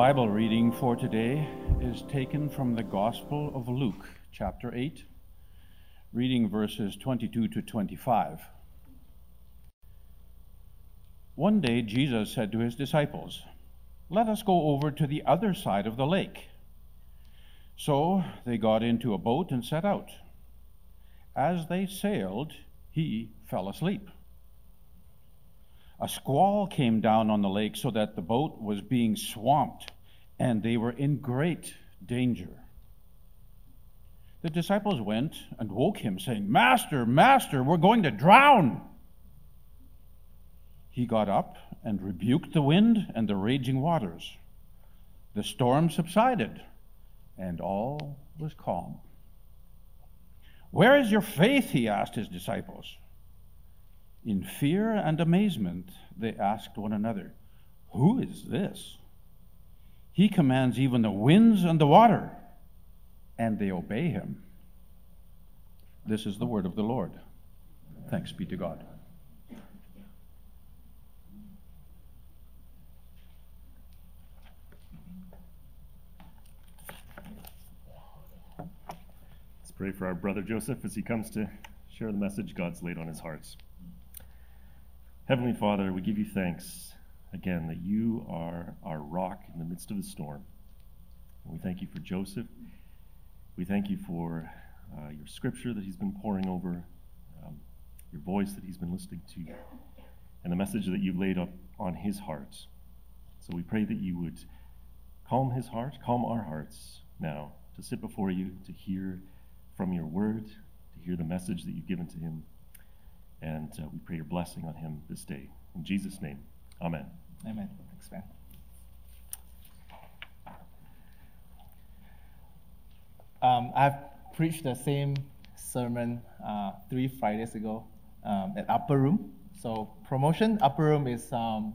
Bible reading for today is taken from the Gospel of Luke, chapter 8, reading verses 22 to 25. One day Jesus said to his disciples, Let us go over to the other side of the lake. So they got into a boat and set out. As they sailed, he fell asleep. A squall came down on the lake so that the boat was being swamped, and they were in great danger. The disciples went and woke him, saying, Master, Master, we're going to drown. He got up and rebuked the wind and the raging waters. The storm subsided, and all was calm. Where is your faith? He asked his disciples. In fear and amazement, they asked one another, Who is this? He commands even the winds and the water, and they obey him. This is the word of the Lord. Thanks be to God. Let's pray for our brother Joseph as he comes to share the message God's laid on his hearts. Heavenly Father, we give you thanks again that you are our rock in the midst of the storm. And we thank you for Joseph. We thank you for uh, your scripture that he's been poring over, um, your voice that he's been listening to, and the message that you've laid up on his heart. So we pray that you would calm his heart, calm our hearts now to sit before you, to hear from your word, to hear the message that you've given to him. And uh, we pray your blessing on him this day. In Jesus' name, amen. Amen. Thanks, man. Um, I've preached the same sermon uh, three Fridays ago um, at Upper Room. So promotion, Upper Room is um,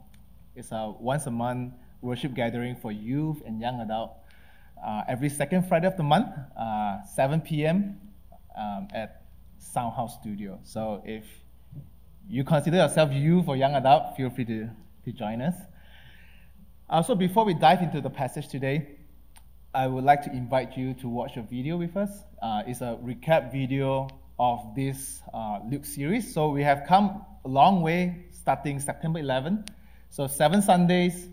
is a once a month worship gathering for youth and young adult. Uh, every second Friday of the month, uh, 7 p.m. Um, at Soundhouse Studio. So if you consider yourself youth or young adult, feel free to, to join us. Also, before we dive into the passage today, I would like to invite you to watch a video with us. Uh, it's a recap video of this uh, Luke series. So we have come a long way starting September 11. So seven Sundays,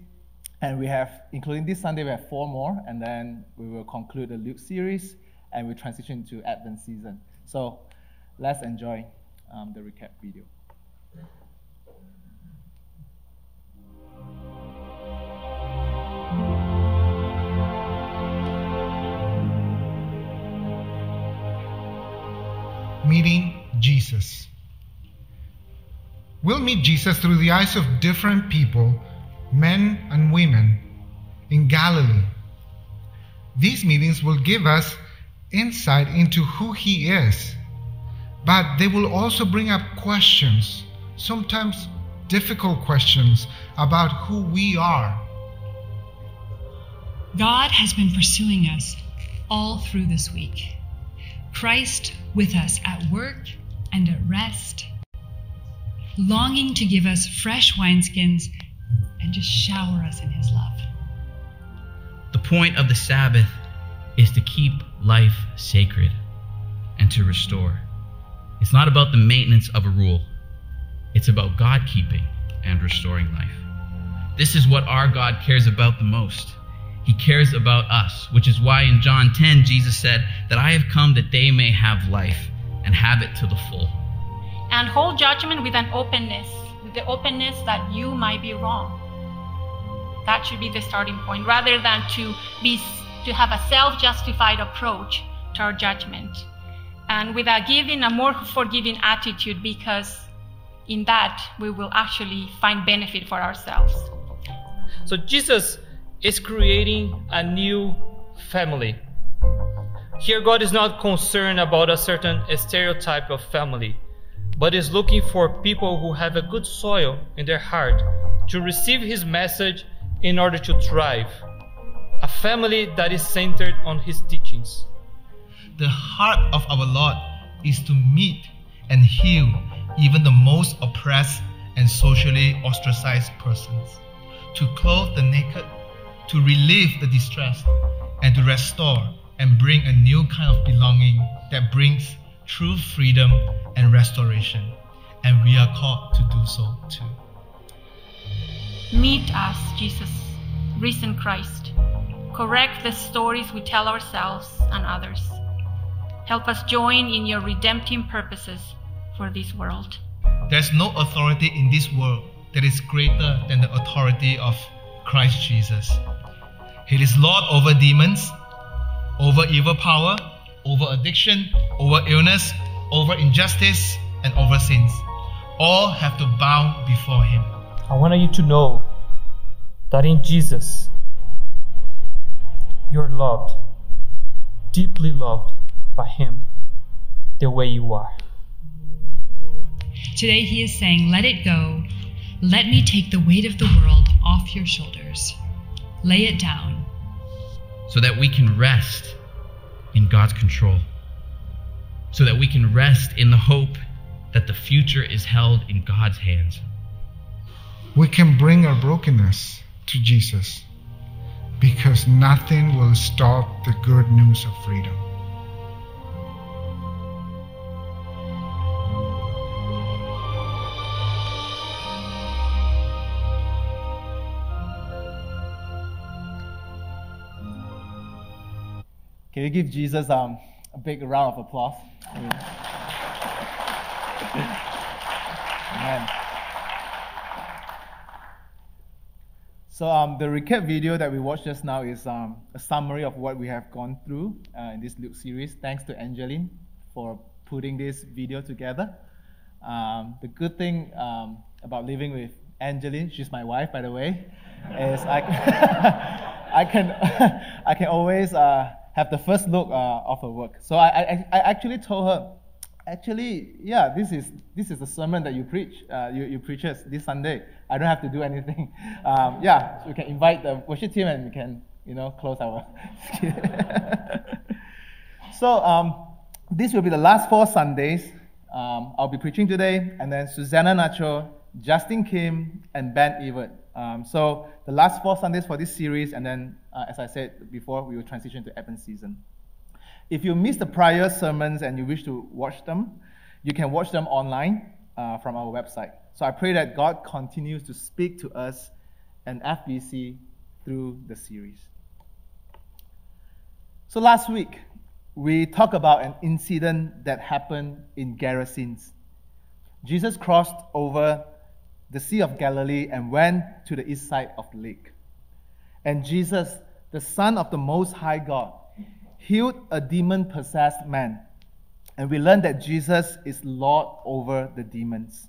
and we have, including this Sunday, we have four more, and then we will conclude the Luke series, and we transition to Advent season. So let's enjoy um, the recap video. Meeting Jesus. We'll meet Jesus through the eyes of different people, men and women, in Galilee. These meetings will give us insight into who he is, but they will also bring up questions, sometimes difficult questions, about who we are. God has been pursuing us all through this week. Christ with us at work and at rest, longing to give us fresh wineskins and just shower us in his love. The point of the Sabbath is to keep life sacred and to restore. It's not about the maintenance of a rule, it's about God keeping and restoring life. This is what our God cares about the most. He cares about us, which is why in John 10, Jesus said that I have come that they may have life and have it to the full. And hold judgment with an openness, with the openness that you might be wrong. That should be the starting point, rather than to be to have a self-justified approach to our judgment. And with a giving, a more forgiving attitude, because in that we will actually find benefit for ourselves. So Jesus is creating a new family. Here, God is not concerned about a certain stereotype of family, but is looking for people who have a good soil in their heart to receive His message in order to thrive. A family that is centered on His teachings. The heart of our Lord is to meet and heal even the most oppressed and socially ostracized persons, to clothe the naked to relieve the distress and to restore and bring a new kind of belonging that brings true freedom and restoration. And we are called to do so too. Meet us, Jesus, risen Christ. Correct the stories we tell ourselves and others. Help us join in your redemptive purposes for this world. There's no authority in this world that is greater than the authority of Christ Jesus. He is Lord over demons, over evil power, over addiction, over illness, over injustice, and over sins. All have to bow before Him. I want you to know that in Jesus, you're loved, deeply loved by Him the way you are. Today, He is saying, Let it go. Let me take the weight of the world off your shoulders. Lay it down. so that we can rest in God's control, so that we can rest in the hope that the future is held in God's hands. We can bring our brokenness to Jesus because nothing will stop the good news of freedom. Can you give Jesus um, a big round of applause? Amen. So um, the recap video that we watched just now is um, a summary of what we have gone through uh, in this Luke series. Thanks to Angeline for putting this video together. Um, the good thing um, about living with Angeline, she's my wife, by the way, is I, I can I can always uh, have the first look uh, of her work. So I, I, I actually told her, actually, yeah, this is this is the sermon that you preach, uh, you, you preach us this Sunday. I don't have to do anything. Um, yeah, so we can invite the worship team and we can, you know, close our. so um, this will be the last four Sundays. Um, I'll be preaching today, and then Susanna Nacho, Justin Kim, and Ben Evert. Um, so the last four Sundays for this series, and then, uh, as I said before, we will transition to Advent season. If you missed the prior sermons and you wish to watch them, you can watch them online uh, from our website. So I pray that God continues to speak to us and FBC through the series. So last week, we talked about an incident that happened in Gerasenes. Jesus crossed over the Sea of Galilee and went to the east side of the lake. And Jesus, the Son of the Most High God, healed a demon possessed man. And we learned that Jesus is Lord over the demons.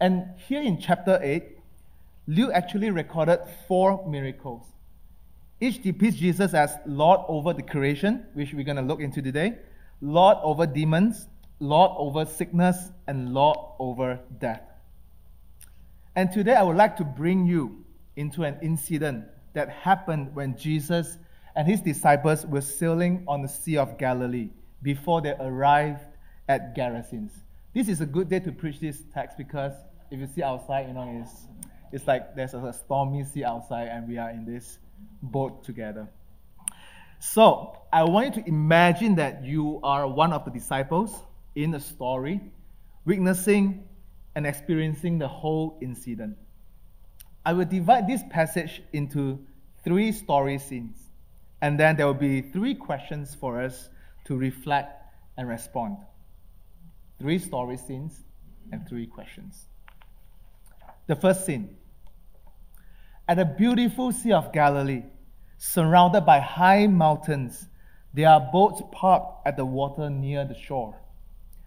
And here in chapter 8, Luke actually recorded four miracles. Each depicts Jesus as Lord over the creation, which we're going to look into today, Lord over demons, Lord over sickness, and Lord over death. And today I would like to bring you into an incident that happened when Jesus and his disciples were sailing on the Sea of Galilee before they arrived at Gerasenes. This is a good day to preach this text because if you see outside, you know, it's, it's like there's a stormy sea outside and we are in this boat together. So I want you to imagine that you are one of the disciples in the story, witnessing and experiencing the whole incident. I will divide this passage into three story scenes, and then there will be three questions for us to reflect and respond. Three story scenes and three questions. The first scene at the beautiful Sea of Galilee, surrounded by high mountains, there are boats parked at the water near the shore.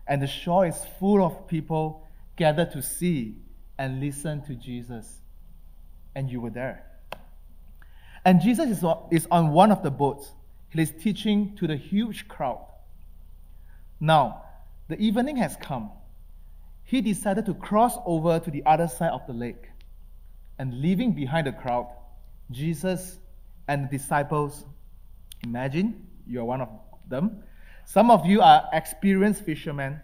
And the shore is full of people gathered to see and listen to Jesus. And you were there. And Jesus is on, is on one of the boats. He is teaching to the huge crowd. Now, the evening has come. He decided to cross over to the other side of the lake. And leaving behind the crowd, Jesus and the disciples, imagine you are one of them. Some of you are experienced fishermen,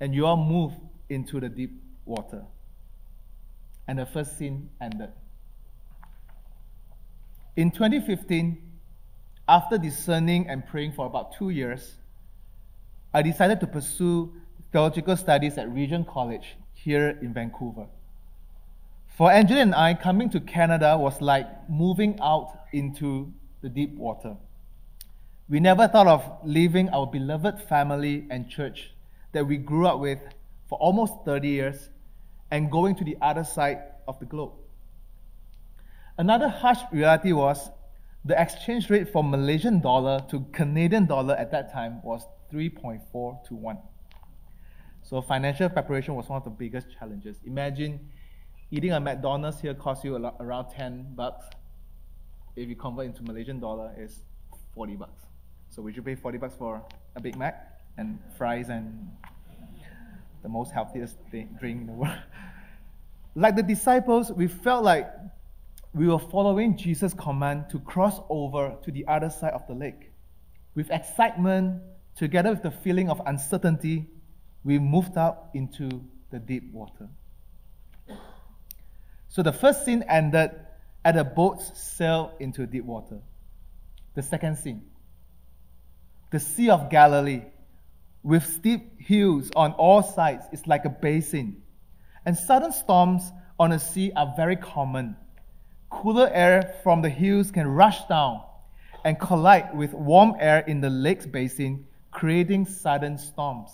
and you all move into the deep water. And the first scene ended. In 2015, after discerning and praying for about two years, I decided to pursue theological studies at Regent College here in Vancouver. For Angela and I, coming to Canada was like moving out into the deep water. We never thought of leaving our beloved family and church that we grew up with for almost 30 years and going to the other side of the globe. Another harsh reality was the exchange rate from Malaysian dollar to Canadian dollar at that time was 3.4 to 1. So financial preparation was one of the biggest challenges. Imagine eating a McDonald's here costs you around 10 bucks. If you convert into Malaysian dollar, it's 40 bucks. So would you pay 40 bucks for a Big Mac and fries and the most healthiest thing, drink in the world? like the disciples, we felt like we were following Jesus' command to cross over to the other side of the lake. With excitement, together with the feeling of uncertainty, we moved out into the deep water. So the first scene ended at a boat's sail into deep water. The second scene, the Sea of Galilee, with steep hills on all sides, is like a basin. And sudden storms on the sea are very common. Cooler air from the hills can rush down and collide with warm air in the lake's basin, creating sudden storms.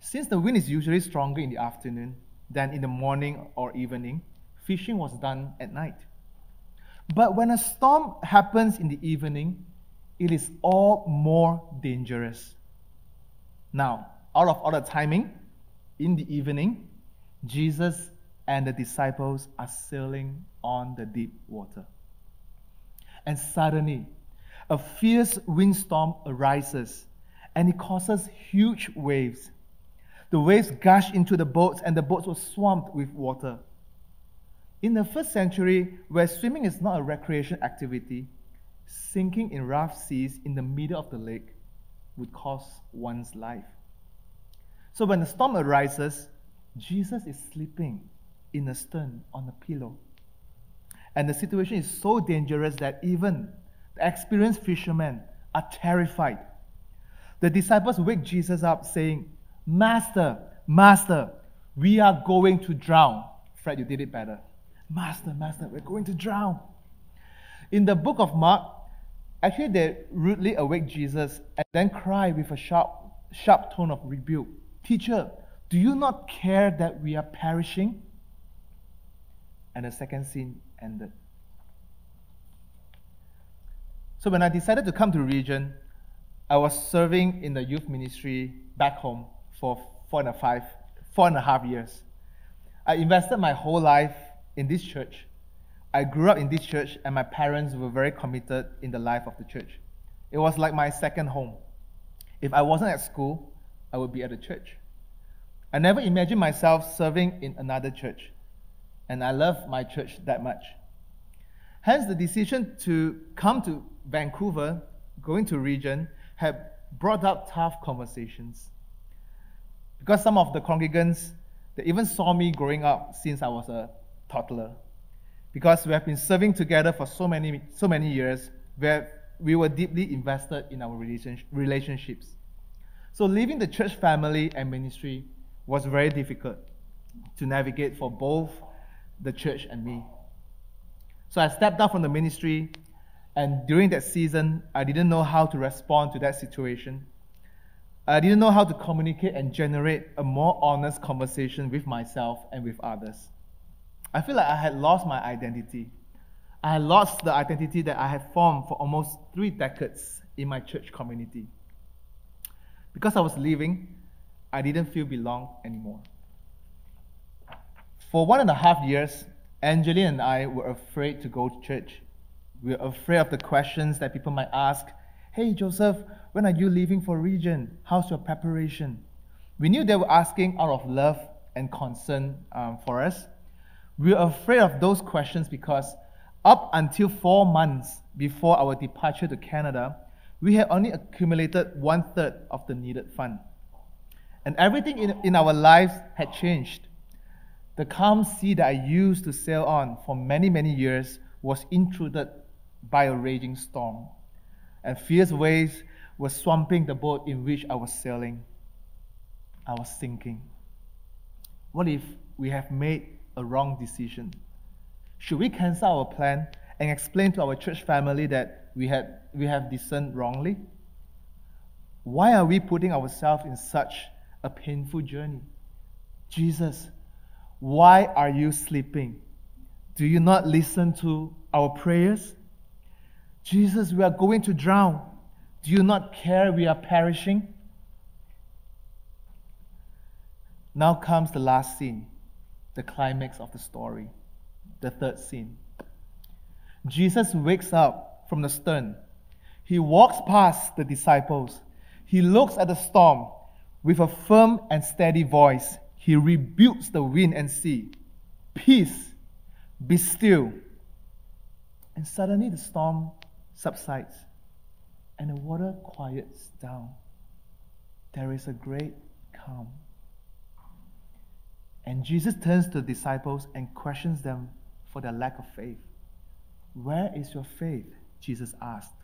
Since the wind is usually stronger in the afternoon than in the morning or evening, fishing was done at night. But when a storm happens in the evening, it is all more dangerous. Now, out of order timing, in the evening, Jesus and the disciples are sailing on the deep water. And suddenly, a fierce windstorm arises and it causes huge waves. The waves gush into the boats and the boats were swamped with water. In the first century, where swimming is not a recreation activity, sinking in rough seas in the middle of the lake would cost one's life. So when the storm arises, Jesus is sleeping in the stern on a pillow. And the situation is so dangerous that even the experienced fishermen are terrified. The disciples wake Jesus up saying, Master, Master, we are going to drown. Fred, you did it better. Master, Master, we're going to drown. In the book of Mark, actually they rudely awake Jesus and then cry with a sharp, sharp tone of rebuke. Teacher, do you not care that we are perishing? And the second scene ended. So when I decided to come to the Regent, I was serving in the youth ministry back home for four and a five, four and a half years. I invested my whole life in this church. I grew up in this church, and my parents were very committed in the life of the church. It was like my second home. If I wasn't at school, I would be at the church. I never imagined myself serving in another church, and I love my church that much. Hence, the decision to come to Vancouver, going to Regent, had brought up tough conversations. Because some of the congregants, they even saw me growing up since I was a toddler. Because we have been serving together for so many, so many years, where we were deeply invested in our relationships. So leaving the church family and ministry was very difficult to navigate for both the church and me. So I stepped out from the ministry, and during that season, I didn't know how to respond to that situation. I didn't know how to communicate and generate a more honest conversation with myself and with others. I feel like I had lost my identity. I had lost the identity that I had formed for almost three decades in my church community. Because I was leaving, I didn't feel belong anymore. For one and a half years, Angeline and I were afraid to go to church. We were afraid of the questions that people might ask. Hey, Joseph, when are you leaving for Regent? How's your preparation? We knew they were asking out of love and concern um, for us. We were afraid of those questions because up until four months before our departure to Canada, we had only accumulated one third of the needed fund. And everything in, in our lives had changed. The calm sea that I used to sail on for many, many years was intruded by a raging storm, and fierce waves were swamping the boat in which I was sailing. I was sinking. What if we have made a wrong decision? Should we cancel our plan and explain to our church family that we, had, we have discerned wrongly? Why are we putting ourselves in such a painful journey? Jesus, why are you sleeping? Do you not listen to our prayers? Jesus, we are going to drown. Do you not care we are perishing? Now comes the last scene, the climax of the story, the third scene. Jesus wakes up from the stern. He walks past the disciples. He looks at the storm. With a firm and steady voice, he rebukes the wind and sea. Peace, be still. And suddenly the storm subsides and the water quiets down. There is a great calm. And Jesus turns to the disciples and questions them for their lack of faith. Where is your faith? Jesus asked.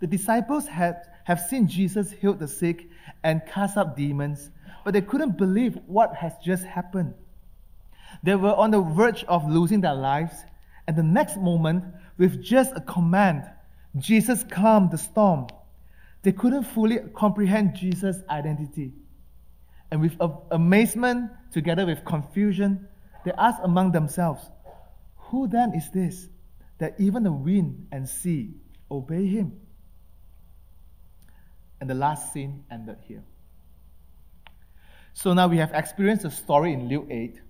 The disciples had, have seen Jesus heal the sick and cast out demons, but they couldn't believe what has just happened. They were on the verge of losing their lives, and the next moment, with just a command, Jesus calmed the storm. They couldn't fully comprehend Jesus' identity. And with amazement, together with confusion, they asked among themselves, Who then is this that even the wind and sea obey him? And the last scene ended here. So now we have experienced the story in Luke 8.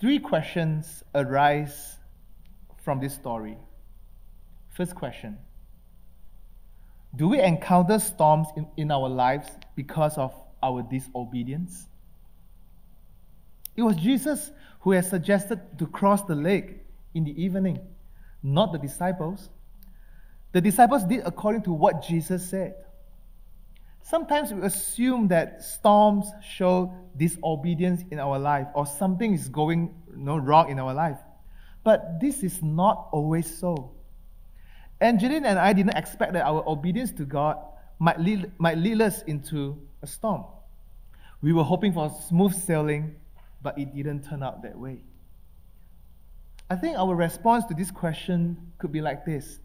Three questions arise from this story. First question Do we encounter storms in, in our lives because of our disobedience? It was Jesus who had suggested to cross the lake in the evening, not the disciples. The disciples did according to what Jesus said. Sometimes we assume that storms show disobedience in our life or something is going you know, wrong in our life. But this is not always so. Angeline and I didn't expect that our obedience to God might lead, might lead us into a storm. We were hoping for smooth sailing, but it didn't turn out that way. I think our response to this question could be like this.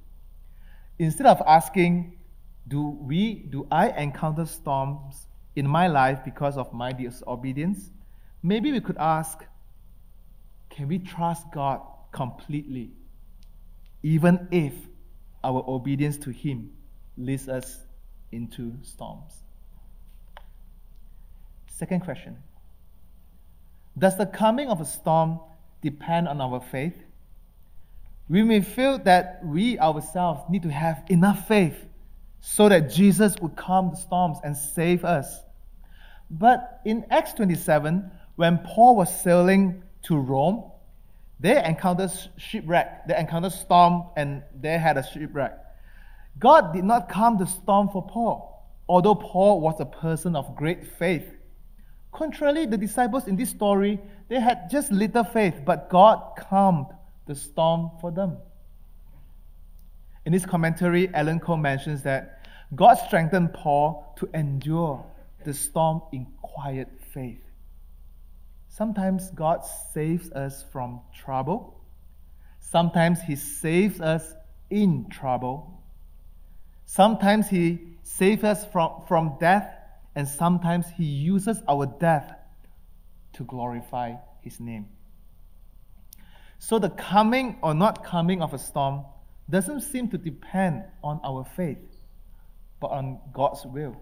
Instead of asking, do we do I encounter storms in my life because of my disobedience? Maybe we could ask, can we trust God completely, even if our obedience to Him leads us into storms. Second question Does the coming of a storm depend on our faith? We may feel that we ourselves need to have enough faith so that Jesus would calm the storms and save us. But in Acts 27, when Paul was sailing to Rome, they encountered shipwreck. They encountered storm and they had a shipwreck. God did not calm the storm for Paul, although Paul was a person of great faith. Contrarily, the disciples in this story, they had just little faith, but God calmed the storm for them. In his commentary, Alan Cole mentions that God strengthened Paul to endure the storm in quiet faith. Sometimes God saves us from trouble. Sometimes He saves us in trouble. Sometimes He saves us from, from death, and sometimes He uses our death to glorify His name. So the coming or not coming of a storm doesn't seem to depend on our faith, but on God's will.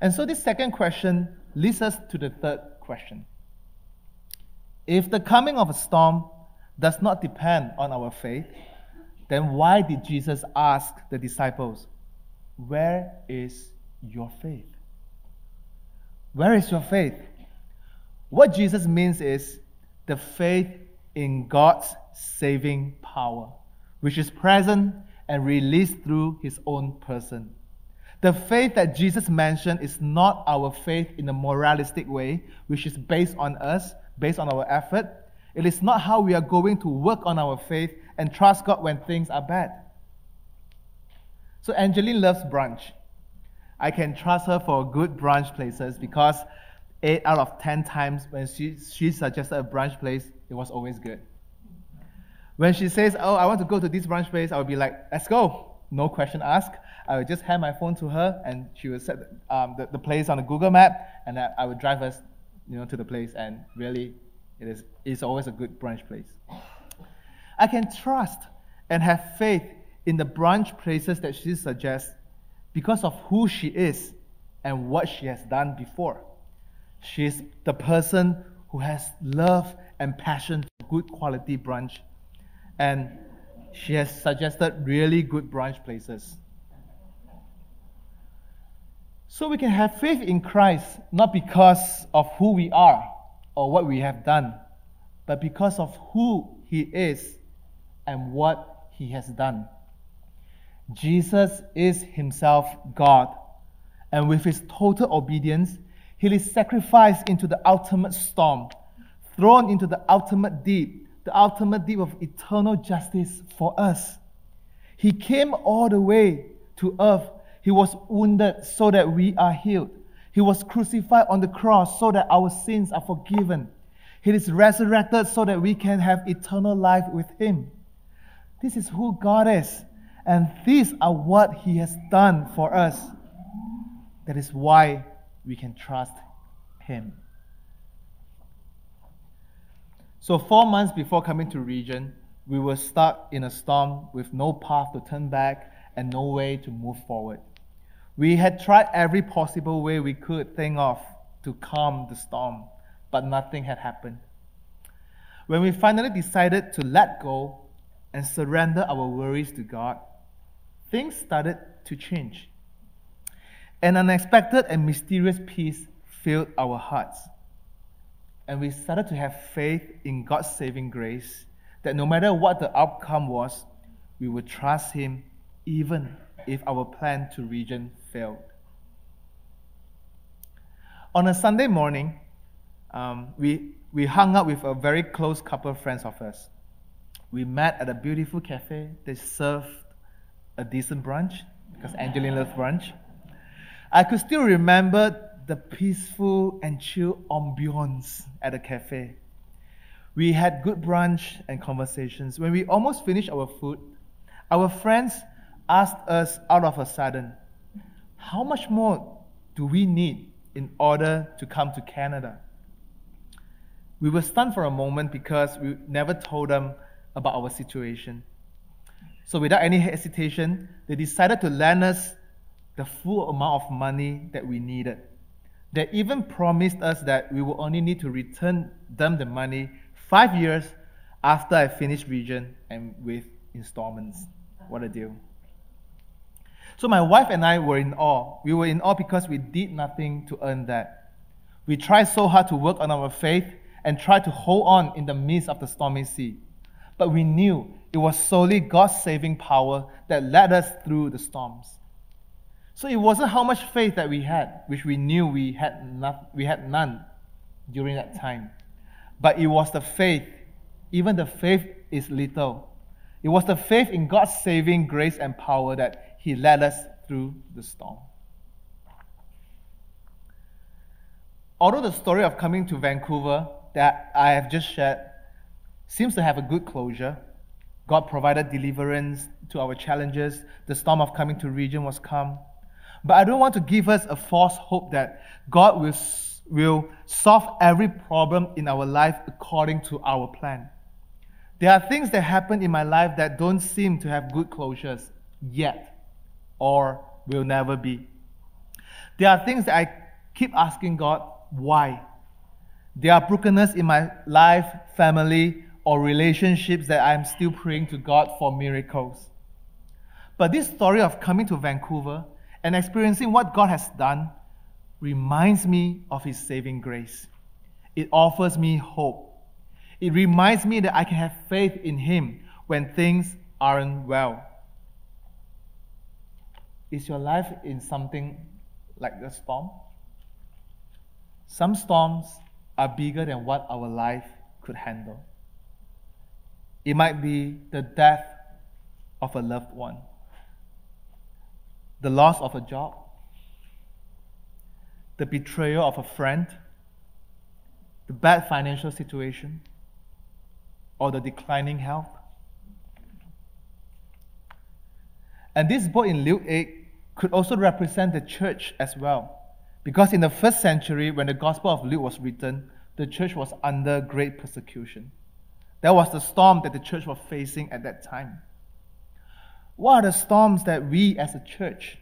And so this second question leads us to the third question. If the coming of a storm does not depend on our faith, then why did Jesus ask the disciples, Where is your faith? Where is your faith? What Jesus means is the faith in God's saving power, which is present and released through his own person. The faith that Jesus mentioned is not our faith in a moralistic way, which is based on us, based on our effort. It is not how we are going to work on our faith and trust God when things are bad. So Angeline loves brunch. I can trust her for good brunch places because eight out of ten times when she, she suggested a brunch place, it was always good. When she says, Oh, I want to go to this brunch place, I would be like, Let's go. No question asked. I would just hand my phone to her and she would set um, the, the place on the Google map and I, I would drive us you know, to the place and really it is it's always a good brunch place. I can trust and have faith in the brunch places that she suggests because of who she is and what she has done before. She is the person who has love and passion for good quality brunch. And she has suggested really good brunch places. So we can have faith in Christ not because of who we are or what we have done, but because of who He is and what He has done. Jesus is Himself God, and with His total obedience, He is sacrificed into the ultimate storm, thrown into the ultimate deep, the ultimate deep of eternal justice for us. He came all the way to earth he was wounded so that we are healed. He was crucified on the cross so that our sins are forgiven. He is resurrected so that we can have eternal life with Him. This is who God is, and these are what He has done for us. That is why we can trust Him. So, four months before coming to Regent, we were stuck in a storm with no path to turn back and no way to move forward. We had tried every possible way we could think of to calm the storm, but nothing had happened. When we finally decided to let go and surrender our worries to God, things started to change. An unexpected and mysterious peace filled our hearts. And we started to have faith in God's saving grace that no matter what the outcome was, we would trust Him even if our plan to Regent failed. On a Sunday morning, um, we, we hung out with a very close couple of friends of us. We met at a beautiful cafe. They served a decent brunch because Angeline loves brunch. I could still remember the peaceful and chill ambiance at the cafe. We had good brunch and conversations. When we almost finished our food, our friends asked us out of a sudden, How much more do we need in order to come to Canada? We were stunned for a moment because we never told them about our situation. So, without any hesitation, they decided to lend us the full amount of money that we needed. They even promised us that we will only need to return them the money five years after I finished Regent and with installments. What a deal. So my wife and I were in awe. We were in awe because we did nothing to earn that. We tried so hard to work on our faith and tried to hold on in the midst of the stormy sea. But we knew it was solely God's saving power that led us through the storms. So it wasn't how much faith that we had, which we knew we had, not, we had none during that time. But it was the faith, even the faith is little. It was the faith in God's saving grace and power that he led us through the storm. Although the story of coming to Vancouver that I have just shared seems to have a good closure, God provided deliverance to our challenges. The storm of coming to Regent was calm. But I don't want to give us a false hope that God will, will solve every problem in our life according to our plan. There are things that happen in my life that don't seem to have good closures yet or will never be. There are things that I keep asking God, why? There are brokenness in my life, family, or relationships that I'm still praying to God for miracles. But this story of coming to Vancouver and experiencing what God has done reminds me of His saving grace. It offers me hope. It reminds me that I can have faith in Him when things aren't well. Is your life in something like the storm? Some storms are bigger than what our life could handle. It might be the death of a loved one, the loss of a job, the betrayal of a friend, the bad financial situation, or the declining health. And this book in Luke 8 could also represent the church as well. Because in the first century, when the Gospel of Luke was written, the church was under great persecution. That was the storm that the church was facing at that time. What are the storms that we as a church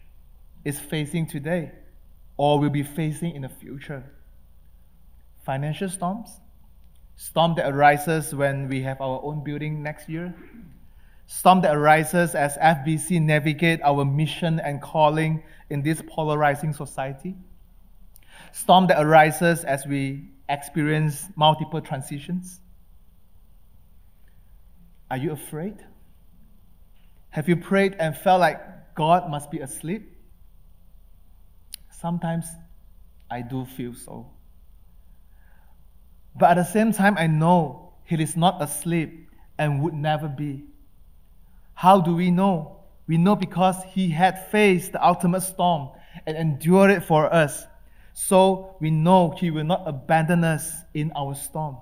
is facing today or will be facing in the future? Financial storms? Storm that arises when we have our own building next year? Storm that arises as FBC navigate our mission and calling in this polarizing society? Storm that arises as we experience multiple transitions? Are you afraid? Have you prayed and felt like God must be asleep? Sometimes I do feel so. But at the same time, I know He is not asleep and would never be. How do we know? We know because He had faced the ultimate storm and endured it for us. So we know He will not abandon us in our storm.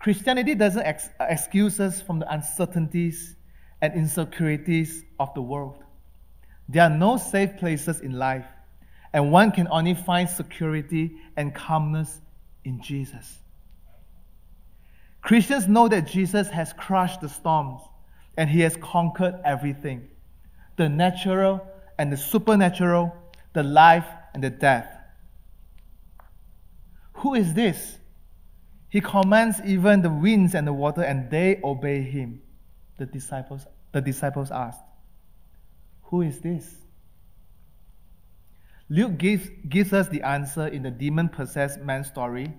Christianity doesn't ex- excuse us from the uncertainties and insecurities of the world. There are no safe places in life, and one can only find security and calmness in Jesus. Christians know that Jesus has crushed the storms and he has conquered everything the natural and the supernatural, the life and the death. Who is this? He commands even the winds and the water, and they obey him. The disciples, the disciples asked, Who is this? Luke gives, gives us the answer in the demon possessed man story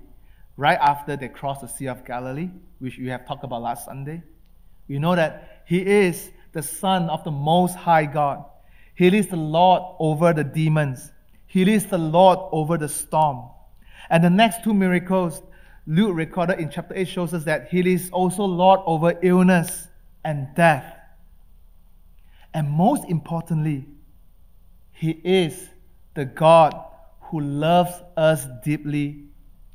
right after they crossed the Sea of Galilee, which we have talked about last Sunday. We know that he is the Son of the Most High God. He is the Lord over the demons. He is the Lord over the storm. And the next two miracles Luke recorded in chapter 8 shows us that He is also Lord over illness and death. And most importantly, He is the God who loves us deeply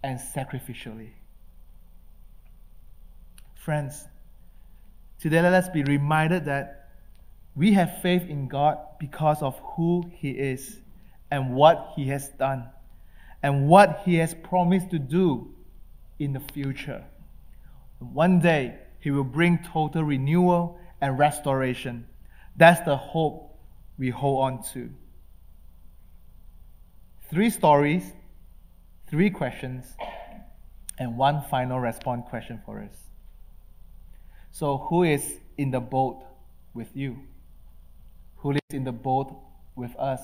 and sacrificially. Friends, today let us be reminded that we have faith in God because of who He is and what He has done and what He has promised to do in the future. One day, He will bring total renewal and restoration. That's the hope we hold on to. Three stories, three questions, and one final response question for us. So, who is in the boat with you? Who is in the boat with us,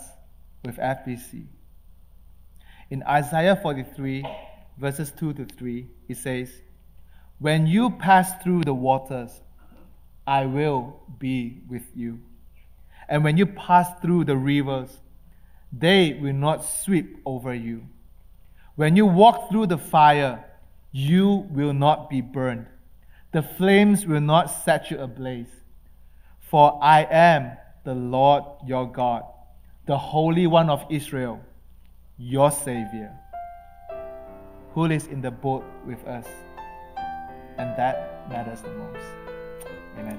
with FBC? In Isaiah 43, verses 2 to 3, it says, When you pass through the waters, I will be with you. And when you pass through the rivers, they will not sweep over you. When you walk through the fire, you will not be burned. The flames will not set you ablaze. For I am the Lord your God, the Holy One of Israel, your Savior who lives in the boat with us. And that matters the most. Amen.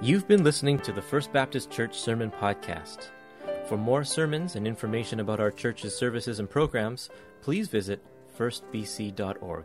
You've been listening to the First Baptist Church Sermon Podcast. For more sermons and information about our church's services and programs, please visit firstbc.org.